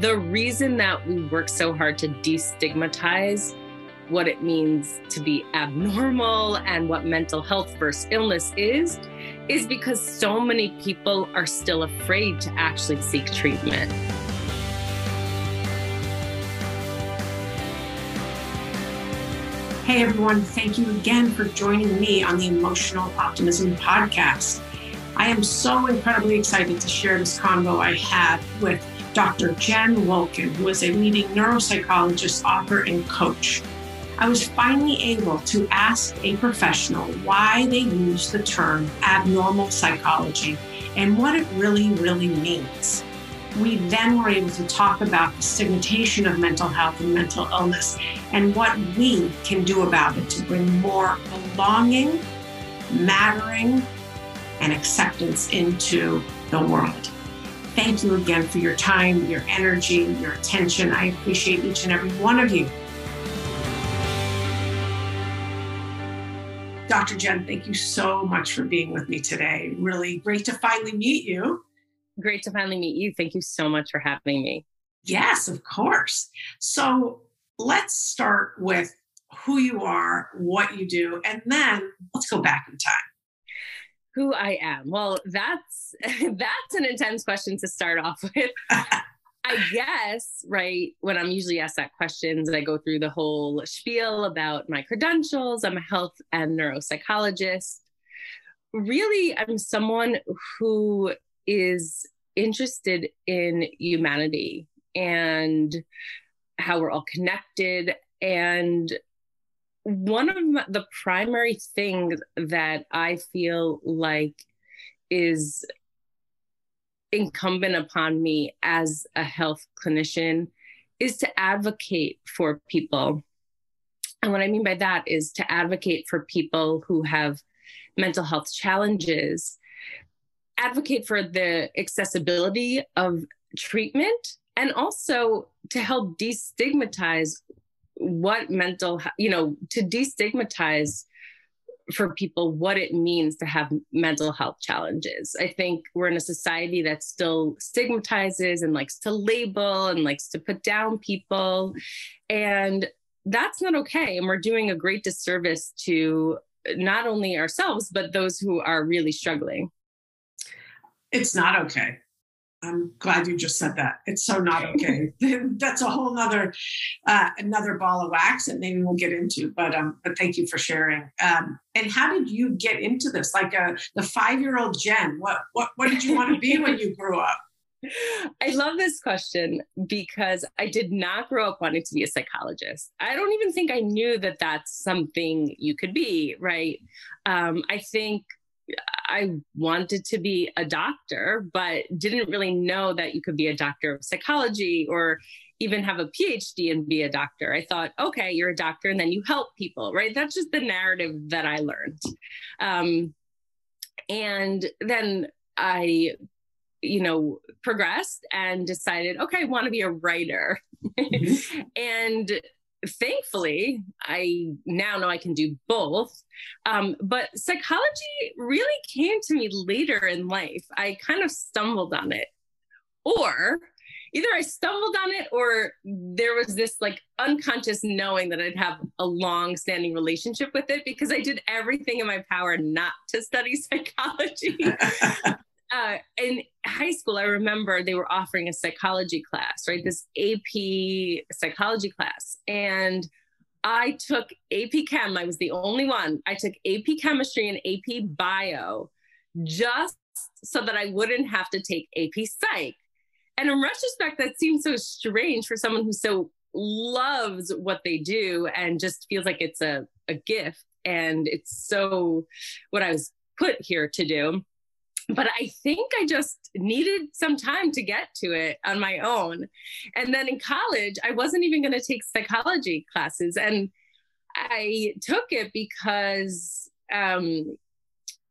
the reason that we work so hard to destigmatize what it means to be abnormal and what mental health versus illness is, is because so many people are still afraid to actually seek treatment. Hey everyone, thank you again for joining me on the Emotional Optimism Podcast. I am so incredibly excited to share this convo I had with Dr. Jen Wolkin, who is a leading neuropsychologist, author, and coach. I was finally able to ask a professional why they use the term abnormal psychology and what it really, really means. We then were able to talk about the stigmatization of mental health and mental illness and what we can do about it to bring more belonging, mattering, and acceptance into the world. Thank you again for your time, your energy, your attention. I appreciate each and every one of you. Dr. Jen, thank you so much for being with me today. Really great to finally meet you. Great to finally meet you. Thank you so much for having me. Yes, of course. So let's start with who you are, what you do, and then let's go back in time who I am. Well, that's that's an intense question to start off with. I guess, right, when I'm usually asked that questions, I go through the whole spiel about my credentials. I'm a health and neuropsychologist. Really, I'm someone who is interested in humanity and how we're all connected and one of the primary things that I feel like is incumbent upon me as a health clinician is to advocate for people. And what I mean by that is to advocate for people who have mental health challenges, advocate for the accessibility of treatment, and also to help destigmatize what mental you know to destigmatize for people what it means to have mental health challenges. I think we're in a society that still stigmatizes and likes to label and likes to put down people. And that's not okay. And we're doing a great disservice to not only ourselves, but those who are really struggling. It's not okay. I'm glad you just said that. It's so not okay. That's a whole other uh, another ball of wax that maybe we'll get into. But um, but thank you for sharing. Um, and how did you get into this? Like a uh, the five year old Jen, what what what did you want to be when you grew up? I love this question because I did not grow up wanting to be a psychologist. I don't even think I knew that that's something you could be, right? Um, I think I wanted to be a doctor, but didn't really know that you could be a doctor of psychology or even have a PhD and be a doctor. I thought, okay, you're a doctor and then you help people, right? That's just the narrative that I learned. Um, and then I, you know, progressed and decided, okay, I want to be a writer. Mm-hmm. and thankfully, I now know I can do both. Um, but psychology really came to me later in life. I kind of stumbled on it. Or either I stumbled on it or there was this like unconscious knowing that I'd have a long standing relationship with it because I did everything in my power not to study psychology. uh, in high school, I remember they were offering a psychology class, right? This AP psychology class. And I took AP Chem. I was the only one. I took AP Chemistry and AP Bio just so that I wouldn't have to take AP Psych. And in retrospect, that seems so strange for someone who so loves what they do and just feels like it's a, a gift. And it's so what I was put here to do but I think I just needed some time to get to it on my own. And then in college, I wasn't even going to take psychology classes. And I took it because um,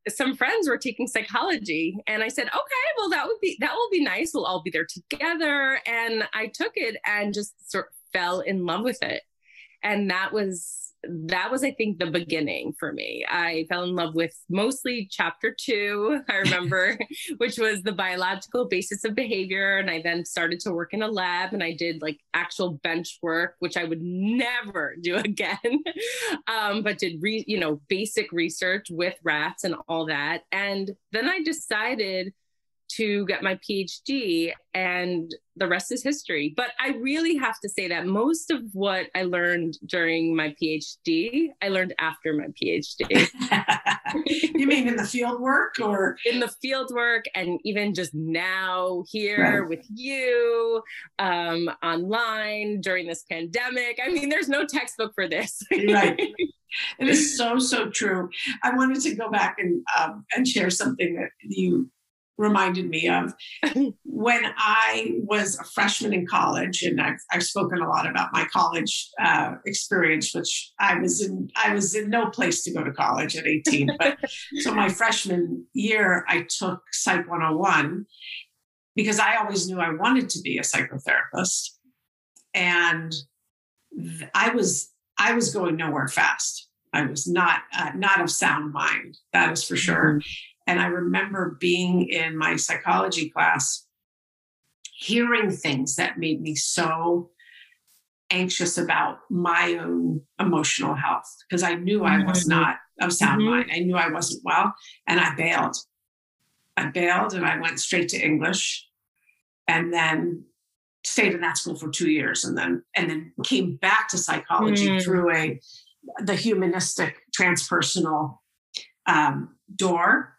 some friends were taking psychology. And I said, okay, well, that would be, that will be nice. We'll all be there together. And I took it and just sort of fell in love with it. and that was that was, I think, the beginning for me. I fell in love with mostly chapter two, I remember, which was the biological basis of behavior. And I then started to work in a lab and I did like actual bench work, which I would never do again, um, but did, re- you know, basic research with rats and all that. And then I decided to get my PhD, and the rest is history. But I really have to say that most of what I learned during my PhD, I learned after my PhD. you mean in the field work or? In the field work, and even just now here right. with you um, online during this pandemic. I mean, there's no textbook for this. right. It is so so true. I wanted to go back and um, and share something that you reminded me of when I was a freshman in college, and I've, I've spoken a lot about my college uh, experience, which I was in. I was in no place to go to college at 18. But so my freshman year, I took Psych 101 because I always knew I wanted to be a psychotherapist, and I was I was going nowhere fast. I was not uh, not of sound mind. That is for sure. And I remember being in my psychology class, hearing things that made me so anxious about my own emotional health because I knew I was mm-hmm. not of sound mm-hmm. mind. I knew I wasn't well, and I bailed. I bailed and I went straight to English and then stayed in that school for two years and then and then came back to psychology mm. through a the humanistic transpersonal um, door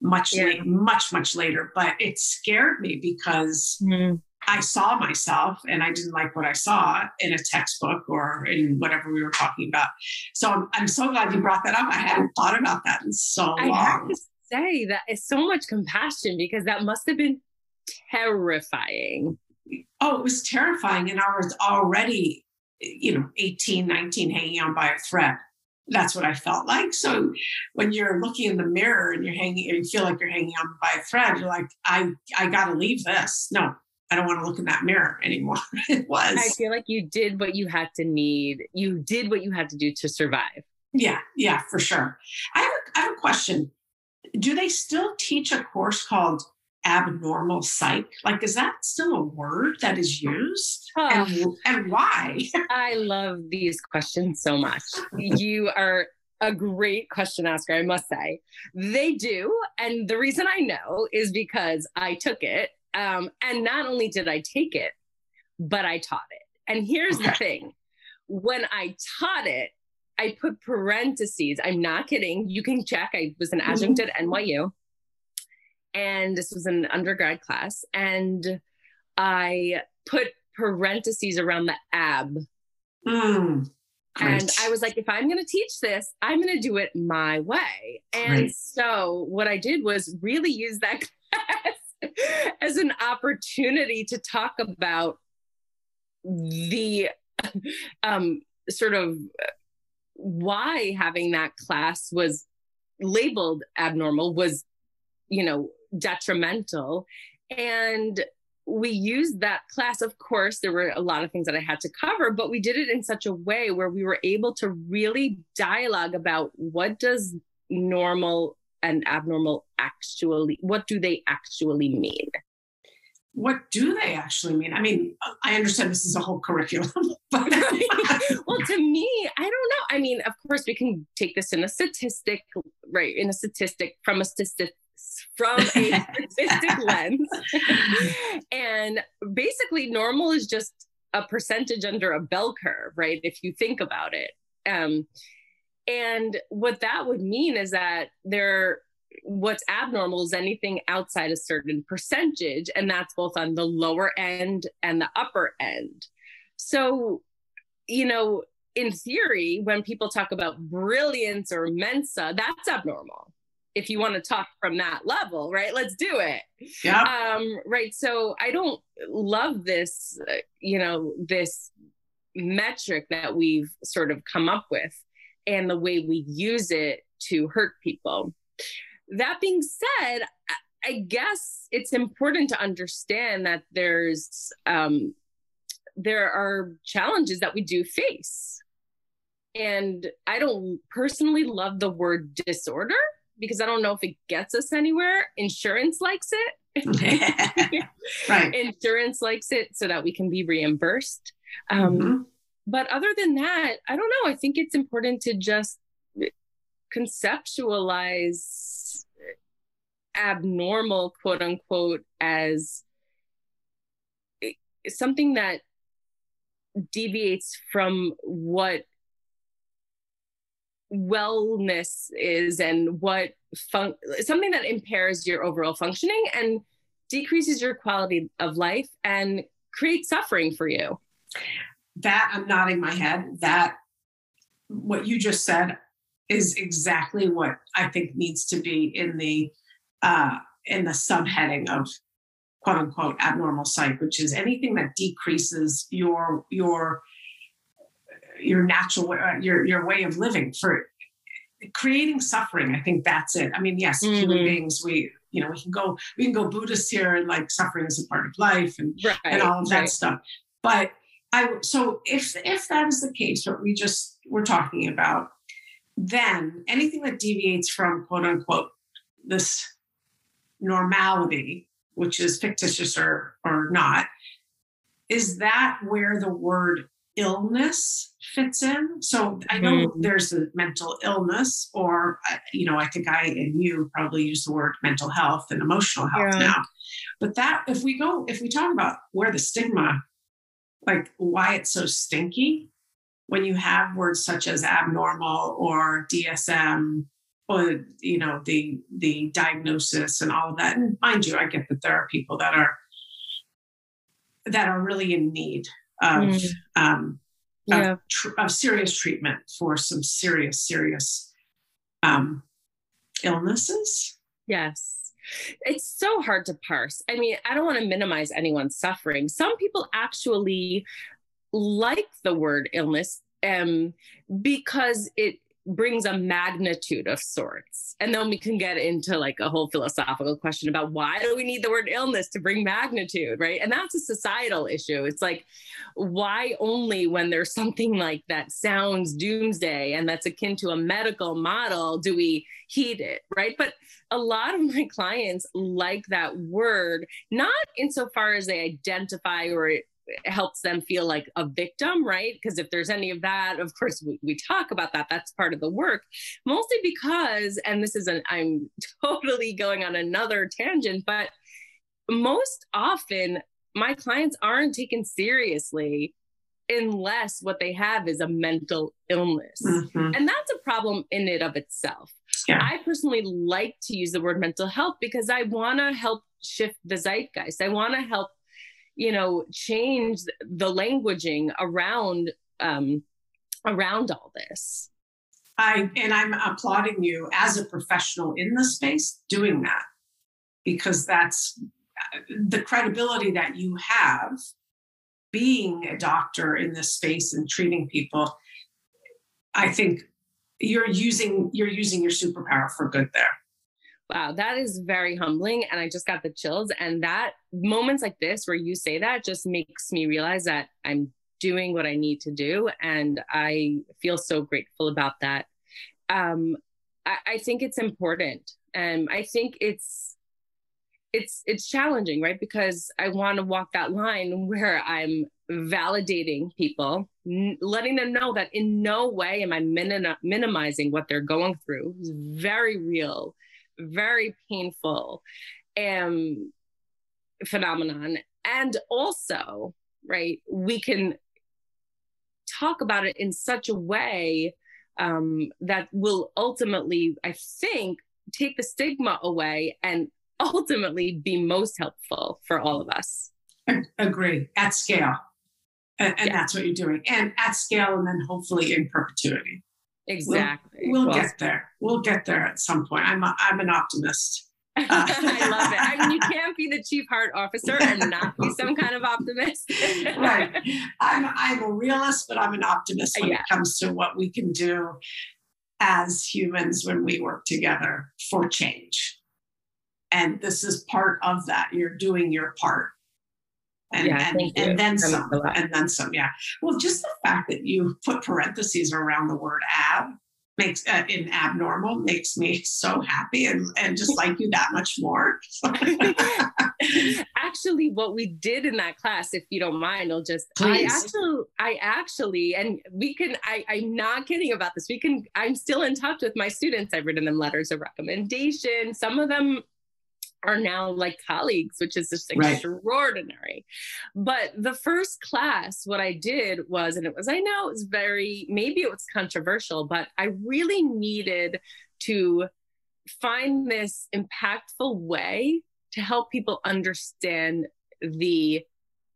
much yeah. late, much much later but it scared me because mm. i saw myself and i didn't like what i saw in a textbook or in whatever we were talking about. So i'm, I'm so glad you brought that up. I hadn't thought about that in so I long. have to say that is so much compassion because that must have been terrifying. Oh it was terrifying and i was already you know 18 19 hanging on by a thread that's what I felt like. So when you're looking in the mirror and you're hanging, and you feel like you're hanging on by a thread, you're like, I, I got to leave this. No, I don't want to look in that mirror anymore. it was. I feel like you did what you had to need. You did what you had to do to survive. Yeah, yeah, for sure. I have a, I have a question. Do they still teach a course called abnormal psych? Like, is that still a word that is used? Oh, and, and why? I love these questions so much. You are a great question asker, I must say. They do. And the reason I know is because I took it. Um, and not only did I take it, but I taught it. And here's okay. the thing when I taught it, I put parentheses. I'm not kidding. You can check. I was an adjunct at NYU and this was an undergrad class and i put parentheses around the ab. Mm, and i was like if i'm going to teach this i'm going to do it my way. And great. so what i did was really use that class as an opportunity to talk about the um, sort of why having that class was labeled abnormal was you know detrimental. And we used that class. Of course, there were a lot of things that I had to cover, but we did it in such a way where we were able to really dialogue about what does normal and abnormal actually, what do they actually mean? what do they actually mean? I mean, I understand this is a whole curriculum, but well, to me, I don't know. I mean, of course, we can take this in a statistic, right? In a statistic from a statistic from a statistic lens. and basically, normal is just a percentage under a bell curve, right? If you think about it. Um, and what that would mean is that there, what's abnormal is anything outside a certain percentage, and that's both on the lower end and the upper end. So, you know, in theory, when people talk about brilliance or Mensa, that's abnormal if you want to talk from that level, right? Let's do it. Yeah. Um, right. So I don't love this, uh, you know, this metric that we've sort of come up with and the way we use it to hurt people. That being said, I guess it's important to understand that there's um, there are challenges that we do face and I don't personally love the word disorder because I don't know if it gets us anywhere. Insurance likes it. right. Insurance likes it so that we can be reimbursed. Um, mm-hmm. But other than that, I don't know. I think it's important to just conceptualize abnormal, quote unquote, as something that deviates from what wellness is and what fun- something that impairs your overall functioning and decreases your quality of life and creates suffering for you. That I'm nodding my head. That what you just said is exactly what I think needs to be in the uh, in the subheading of quote unquote abnormal psych, which is anything that decreases your your your natural uh, your your way of living for creating suffering. I think that's it. I mean, yes, mm-hmm. human beings, we you know we can go we can go Buddhist here and like suffering is a part of life and right, and all of that right. stuff. But I so if if that is the case, what we just we're talking about, then anything that deviates from quote unquote this normality which is fictitious or, or not, is that where the word illness fits in? So I know mm-hmm. there's a mental illness, or, uh, you know, I think I and you probably use the word mental health and emotional health yeah. now. But that, if we go, if we talk about where the stigma, like why it's so stinky, when you have words such as abnormal or DSM or you know the the diagnosis and all of that and mind you i get that there are people that are that are really in need of mm. um yeah. of, tr- of, serious treatment for some serious serious um illnesses yes it's so hard to parse i mean i don't want to minimize anyone's suffering some people actually like the word illness um because it brings a magnitude of sorts. And then we can get into like a whole philosophical question about why do we need the word illness to bring magnitude, right? And that's a societal issue. It's like, why only when there's something like that sounds doomsday and that's akin to a medical model do we heed it, right? But a lot of my clients like that word, not insofar as they identify or helps them feel like a victim, right? Because if there's any of that, of course, we, we talk about that. That's part of the work, mostly because, and this is an, I'm totally going on another tangent, but most often my clients aren't taken seriously unless what they have is a mental illness. Mm-hmm. And that's a problem in it of itself. Yeah. I personally like to use the word mental health because I want to help shift the zeitgeist. I want to help you know change the languaging around um, around all this. I and i'm applauding you as a professional in the space doing that because that's the credibility that you have being a doctor in this space and treating people i think you're using you're using your superpower for good there Wow, that is very humbling. And I just got the chills. And that moments like this where you say that just makes me realize that I'm doing what I need to do. And I feel so grateful about that. Um, I, I think it's important. And I think it's it's it's challenging, right? Because I want to walk that line where I'm validating people, n- letting them know that in no way am I min- minimizing what they're going through. It's very real very painful um, phenomenon. And also, right, we can talk about it in such a way um, that will ultimately, I think, take the stigma away and ultimately be most helpful for all of us. Agree at scale. And, and yeah. that's what you're doing. And at scale, and then hopefully in perpetuity. Exactly. We'll, we'll well, get there. We'll get there at some point. I'm a, I'm an optimist. Uh, I love it. I mean, you can't be the chief heart officer and not be some kind of optimist. right. I'm I'm a realist, but I'm an optimist when yeah. it comes to what we can do as humans when we work together for change. And this is part of that. You're doing your part and, Yeah, and, and then That some and then some yeah. Well just the fact that you put parentheses around the word ab makes uh, in abnormal makes me so happy and and just like you that much more. Actually what we did in that class if you don't mind i'll just Please. i actually i actually and we can I, i'm not kidding about this. We can i'm still in touch with my students. I've written them letters of recommendation. Some of them are now like colleagues which is just Right. extraordinary. But the first class what i did was and it was i know it was very maybe it was controversial but i really needed to find this impactful way to help people understand the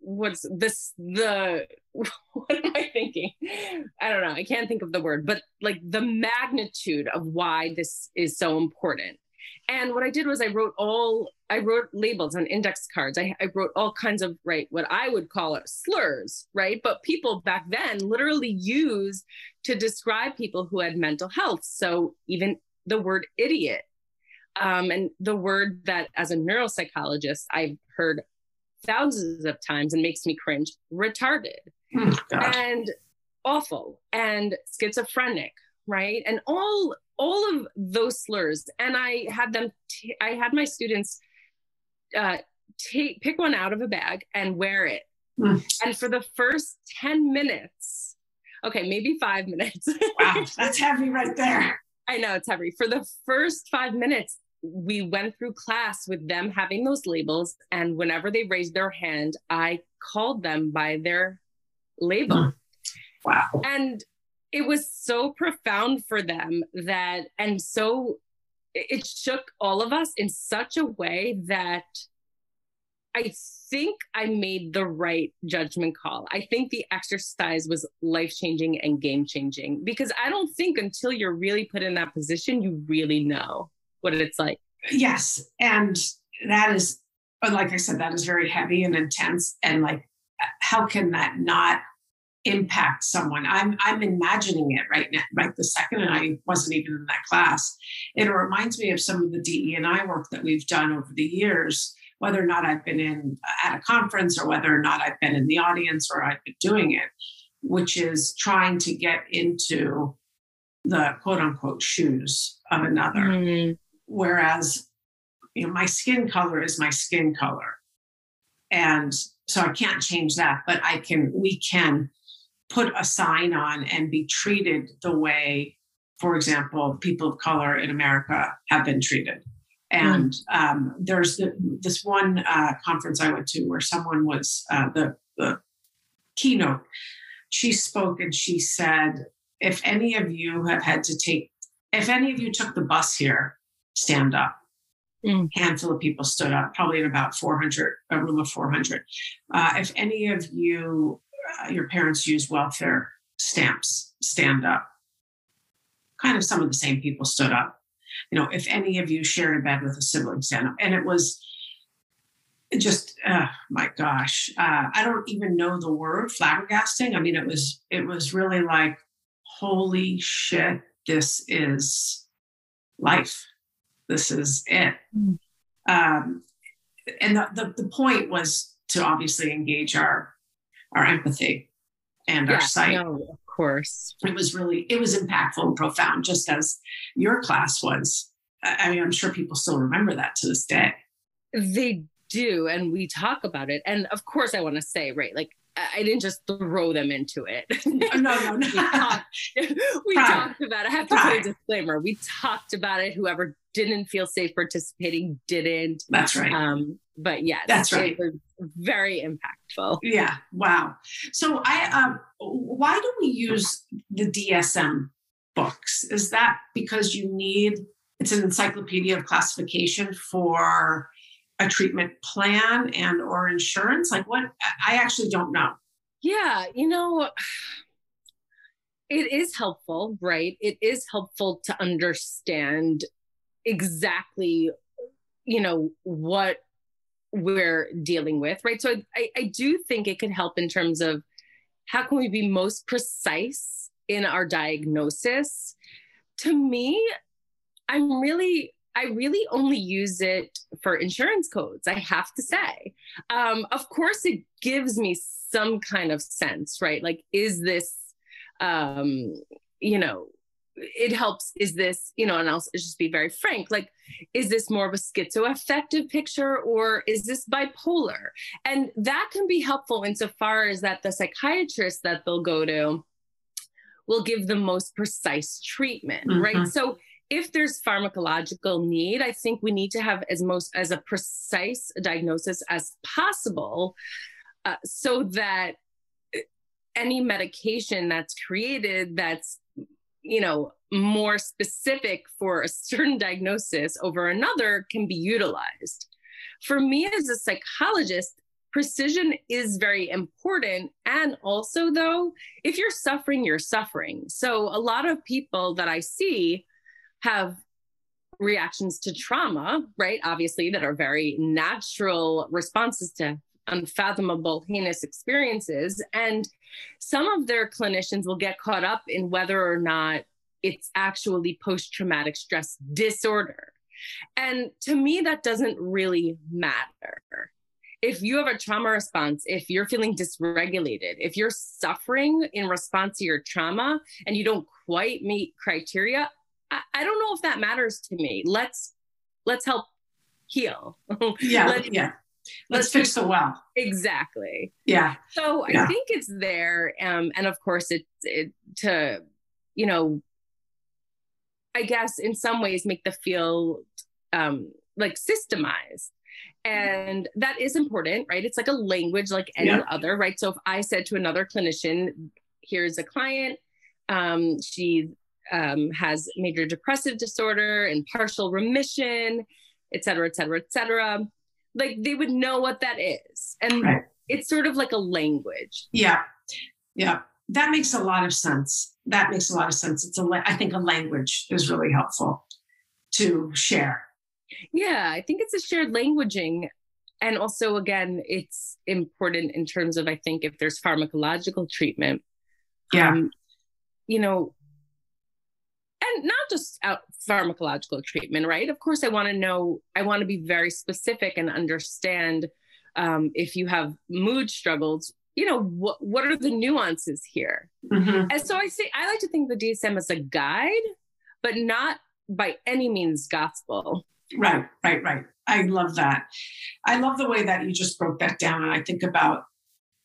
what's this the what am i thinking? I don't know i can't think of the word but like the magnitude of why this is so important and what i did was i wrote all i wrote labels on index cards. I, I wrote all kinds of right what i would call it slurs right? But people back then literally used to describe people who had mental health. So even the word idiot um, and the word that as a neuropsychologist i've heard thousands of times and makes me cringe retarded. God. and awful and schizophrenic right and all all of those slurs and i had them t- I had my students uh take pick one out of a bag and wear it Hmm. and for the first 10 minutes okay maybe five minutes wow that's heavy right there I know it's heavy. For the first five minutes, we went through class with them having those labels. And whenever they raised their hand, I called them by their label. wow And it was so profound for them that, and so it shook all of us in such a way that I think I made the right judgment call. I think the exercise was life changing and game changing because I don't think until you're really put in that position, you really know what it's like. yes and that is like i said that is very heavy and intense and like how can that not impact someone. I'm i'm imagining it right now right the second and i wasn't even in that class. It reminds me of some of the de and i work that we've done over the years whether or not i've been in at a conference or whether or not i've been in the audience or i've been doing it which is trying to get into the quote unquote shoes of another. Mm, whereas you know my skin color is my skin color. And so i can't change that but i can we can put a sign on and be treated the way for example people of color in america have been treated and um, there's the, this one uh, conference i went to where someone was uh, the, the keynote she spoke and she said if any of you have had to take if any of you took the bus here stand up. Mm. Handful of people stood up, probably in about 400, a room of 400. Uh, if any of you, uh, your parents use welfare stamps, stand up. Kind of some of the same people stood up. You know, if any of you shared a bed with a sibling, stand up. And it was just, uh, my gosh, uh, I don't even know the word flabbergasting. I mean, it was, it was really like, holy shit, this is life this is it. Mm. Um, and the, the, the point was to obviously engage our our empathy and our yeah, sight. no, of course. It was really it was impactful and profound, just as your class was. I I mean, I'm sure people still remember that to this day. They do, and we talk about it. And of course, I want to say, right, like I didn't just throw them into it. No, no, no. we talked, we talked about it. I have to put a disclaimer. We talked about it. Whoever didn't feel safe participating didn't. That's right. Um, but yeah, That's right. Very impactful. Yeah. Wow. So I um why do we use the DSM books? Is that because you need it's an encyclopedia of classification for a treatment plan and or insurance? Like what I actually don't know. Yeah, you know, it is helpful, right? It is helpful to understand exactly, you know, what we're dealing with, right? So I- I, do think it could help in terms of how can we be most precise in our diagnosis. To me, I'm really I really only use it for insurance codes, I have to say. Um, of course, it gives me some kind of sense, right? Like, is this, um, you know, it helps. Is this, you know, and I'll just be very frank, like, is this more of a schizoaffective picture or is this bipolar? And that can be helpful insofar as that the psychiatrist that they'll go to will give the most precise treatment, mm-hmm. right? So if there's pharmacological need, I think we need to have as most as a precise diagnosis as possible, uh, so that uh, any medication that's created that's you know more specific for a certain diagnosis over another can be utilized. For me as a psychologist, precision is very important. And also, though, if you're suffering, you're suffering. So, a lot of people that I see have reactions to trauma, right? Obviously, that are very natural responses to unfathomable, heinous experiences. And some of their clinicians will get caught up in whether or not it's actually post traumatic stress disorder. And to me, that doesn't really matter. If you have a trauma response, if you're feeling dysregulated, if you're suffering in response to your trauma and you don't quite meet criteria, I, I don't know if that matters to me. Let's let's help heal. Yeah, let's, yeah. Let's, let's fix the well. Exactly. Yeah. So yeah. I think it's there, um, and of course, it's it, to you know, I guess in some ways make the field um, like systemized. And that is important, right? It's like a language like any yeah. other, right? So if I said to another clinician, here's a client, um, she um, has major depressive disorder and partial remission, et cetera, et cetera, et cetera. Like they would know what that is. And right. it's sort of like a language. Yeah. Yeah. That makes a lot of sense. That makes a lot of sense. It's a, I think a language is really helpful to share. Yeah. I think it's a shared languaging. And also, again, it's important in terms of, I think, if there's pharmacological treatment. Yeah. Um, you know, just out pharmacological treatment, right? Of course, I want to know, I want to be very specific and understand um, if you have mood struggles, you know, what, what are the nuances here? Mm-hmm. And so I say, I like to think the DSM is a guide, but not by any means gospel. Right, right, right. I love that. I love the way that you just broke that down. And I think about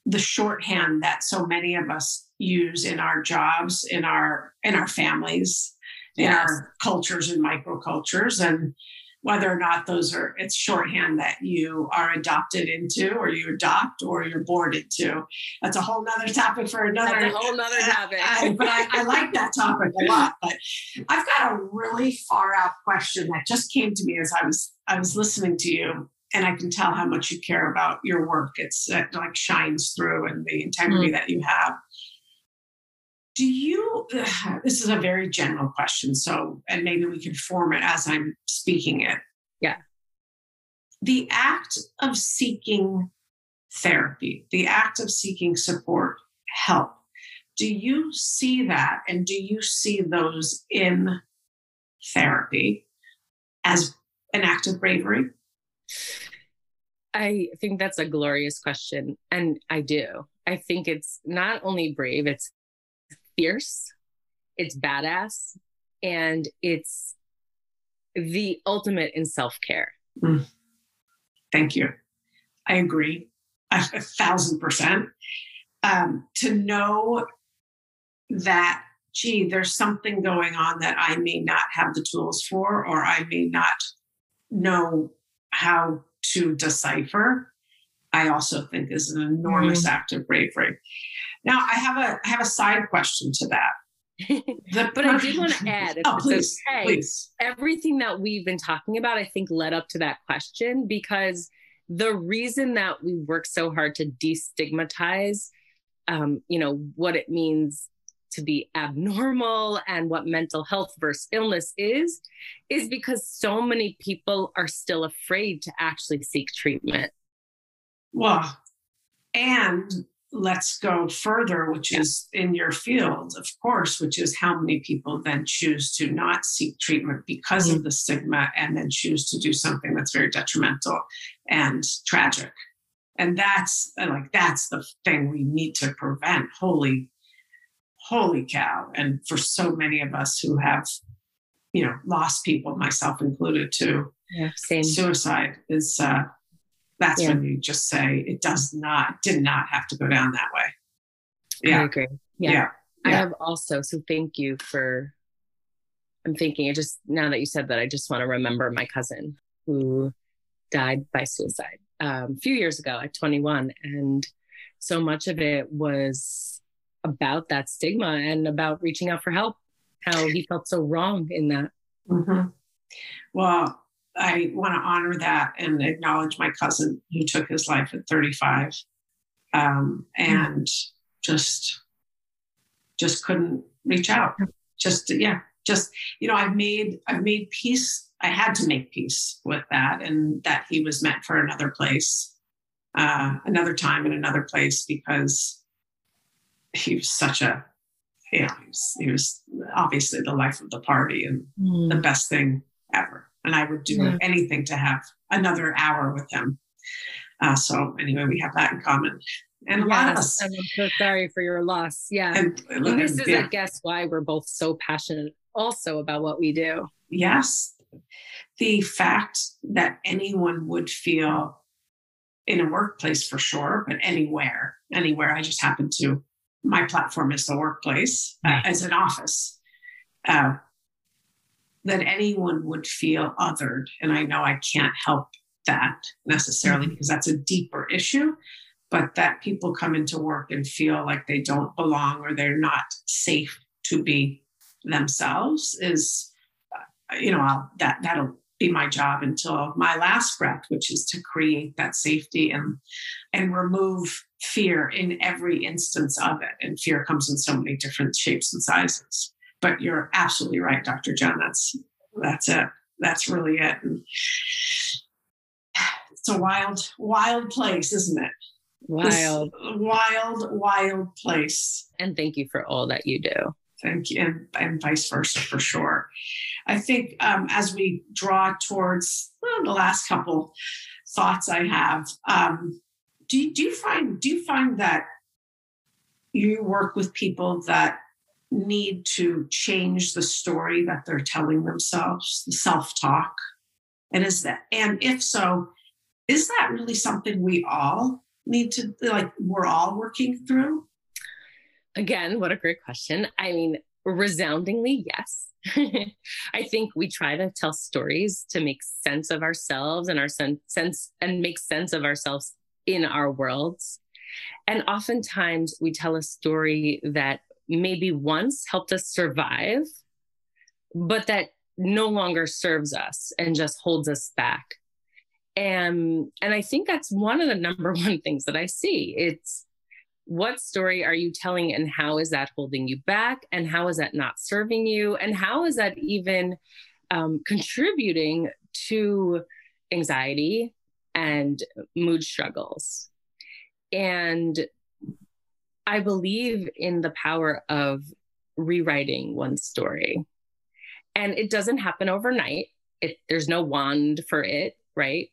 the shorthand that so many of us use in our jobs, in our in our families, in yes. our cultures and microcultures and whether or not those are it's shorthand that you are adopted into or you adopt or you're born into. That's a whole nother topic for another that's a whole nother topic. I, but I, I like that topic a lot but i've got a really far out question that just came to me as i was i was listening to you and i can tell how much you care about your work. It's it like shines through and the integrity mm. that you have do you this is a very general question so and maybe we can form it as i'm speaking it. Yeah. The act of seeking therapy the act of seeking support help do you see that and do you see those in therapy as an act of bravery? I think that's a glorious question and i do. I think it's not only brave it's fierce, it's badass, and it's the ultimate in self care. Mm. Thank you. I agree a, a thousand percent. Um, to know that, gee, there's something going on that I may not have the tools for, or I may not know how to decipher, I also think is an enormous mm. act of bravery. Now, I have a I have a side question to that. but I did want to add, oh, please, okay, please. everything that we've been talking about, I think led up to that question because the reason that we work so hard to destigmatize, um, you know, what it means to be abnormal and what mental health versus illness is, is because so many people are still afraid to actually seek treatment. Well, and let's go further, which yeah. is in your field, of course, which is how many people then choose to not seek treatment because mm-hmm. of the stigma and then choose to do something that's very detrimental and tragic. And that's like, that's the thing we need to prevent. Holy, holy cow. And for so many of us who have, you know, lost people, myself included, to yeah, suicide is, uh, that's yeah. when you just say it does not did not have to go down that way yeah i agree yeah. yeah. i have also so thank you for i'm thinking it just now that you said that i just want to remember my cousin who died by suicide um, a few years ago at 21 and so much of it was about that stigma and about reaching out for help how he felt so wrong in that mm-hmm. well I want to honor that and acknowledge my cousin who took his life at 35 um, and just just couldn't reach out. Just yeah, just you know, I've made I've made peace. I had to make peace with that, and that he was meant for another place, uh, another time, and another place because he was such a you know he was, he was obviously the life of the party and mm. the best thing ever and I would do yeah. anything to have another hour with him. Uh, so anyway, we have that in common. And yes, I'm so sorry for your loss. Yeah. And, and this is, yeah. I guess, why we're both so passionate also about what we do. Yes. The fact that anyone would feel in a workplace for sure, but anywhere, anywhere. I just happen to, my platform is the workplace uh, as an office. Uh, that anyone would feel othered. And I know I can't help that necessarily mm-hmm. because that's a deeper issue, but that people come into work and feel like they don't belong or they're not safe to be themselves is, uh, you know, I'll, that that'll be my job until my last breath, which is to create that safety and and remove fear in every instance of it. And fear comes in so many different shapes and sizes. But you're absolutely right, Dr. Jen. That's that's it. That's really it. And it's a wild, wild place, isn't it? Wild, this wild, wild place. And thank you for all that you do. Thank you, and, and vice versa for sure. I think um, as we draw towards well, the last couple thoughts I have, um, do, do you find do you find that you work with people that need to change the story that they're telling themselves, the self-talk? And is that and if so, is that really something we all need to like we're all working through? Again, what a great question. I mean, resoundingly yes. I think we try to tell stories to make sense of ourselves and our sen- sense and make sense of ourselves in our worlds. And oftentimes we tell a story that maybe once helped us survive, but that no longer serves us and just holds us back. And and I think that's one of the number one things that I see. It's what story are you telling and how is that holding you back and how is that not serving you and how is that even um, contributing to anxiety and mood struggles and I believe in the power of rewriting one story. And it doesn't happen overnight. It, there's no wand for it, right?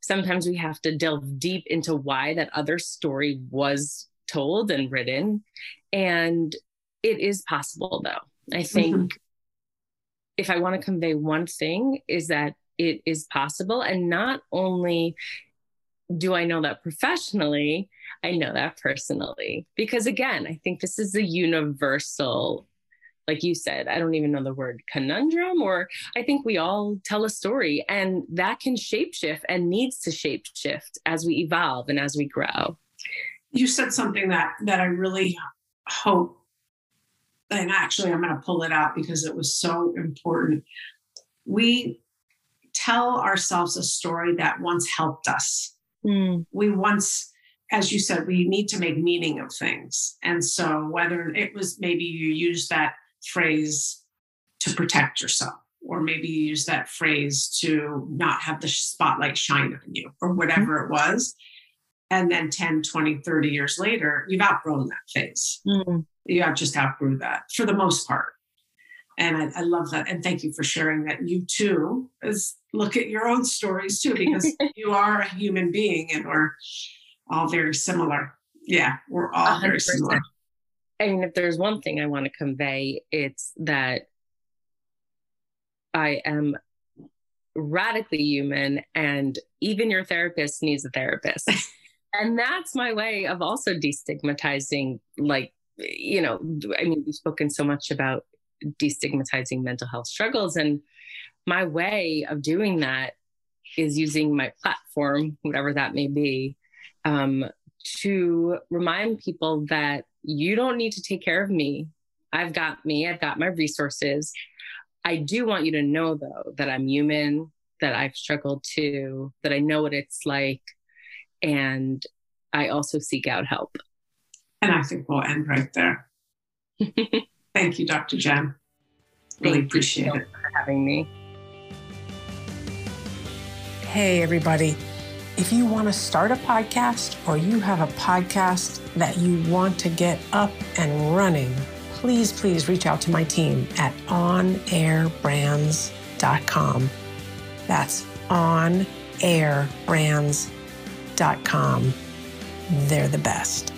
Sometimes we have to delve deep into why that other story was told and written. And it is possible, though. I think mm-hmm. if I want to convey one thing, is that it is possible. And not only do I know that professionally, I know that personally. Because again, I think this is a universal, like you said, I don't even know the word conundrum, or I think we all tell a story and that can shapeshift and needs to shapeshift as we evolve and as we grow. You said something that that I really hope and actually I'm going to pull it out because it was so important. We tell ourselves a story that once helped us. Mm. We once as you said, we need to make meaning of things. And so, whether it was maybe you use that phrase to protect yourself, or maybe you use that phrase to not have the spotlight shine on you, or whatever it was. And then 10, 20, 30 years later, you've outgrown that phase. Mm. You have just outgrew that for the most part. And I, I, love that. And thank you for sharing that. You too, is look at your own stories too, because you are a human being and we're all very similar. Yeah, we're all 100%. very similar. I mean, if there's one thing I want to convey, it's that I am radically human and even your therapist needs a therapist. and that's my way of also destigmatizing like you know i mean we've spoken so much about destigmatizing mental health struggles and my way of doing that is using my platform whatever that may be um, to remind people that you don't need to take care of me i've got me i've got my resources I do want you to know, though, that I'm human, that I've struggled too, that I know what it's like. And I also seek out help. And I think we'll end right there. Thank you, Dr. Jen. Really Thank appreciate you it. for having me. Hey, everybody. If you want to start a podcast or you have a podcast that you want to get up and running, please, please reach out to my team at onairbrands.com. That's onairbrands.com. They're the best.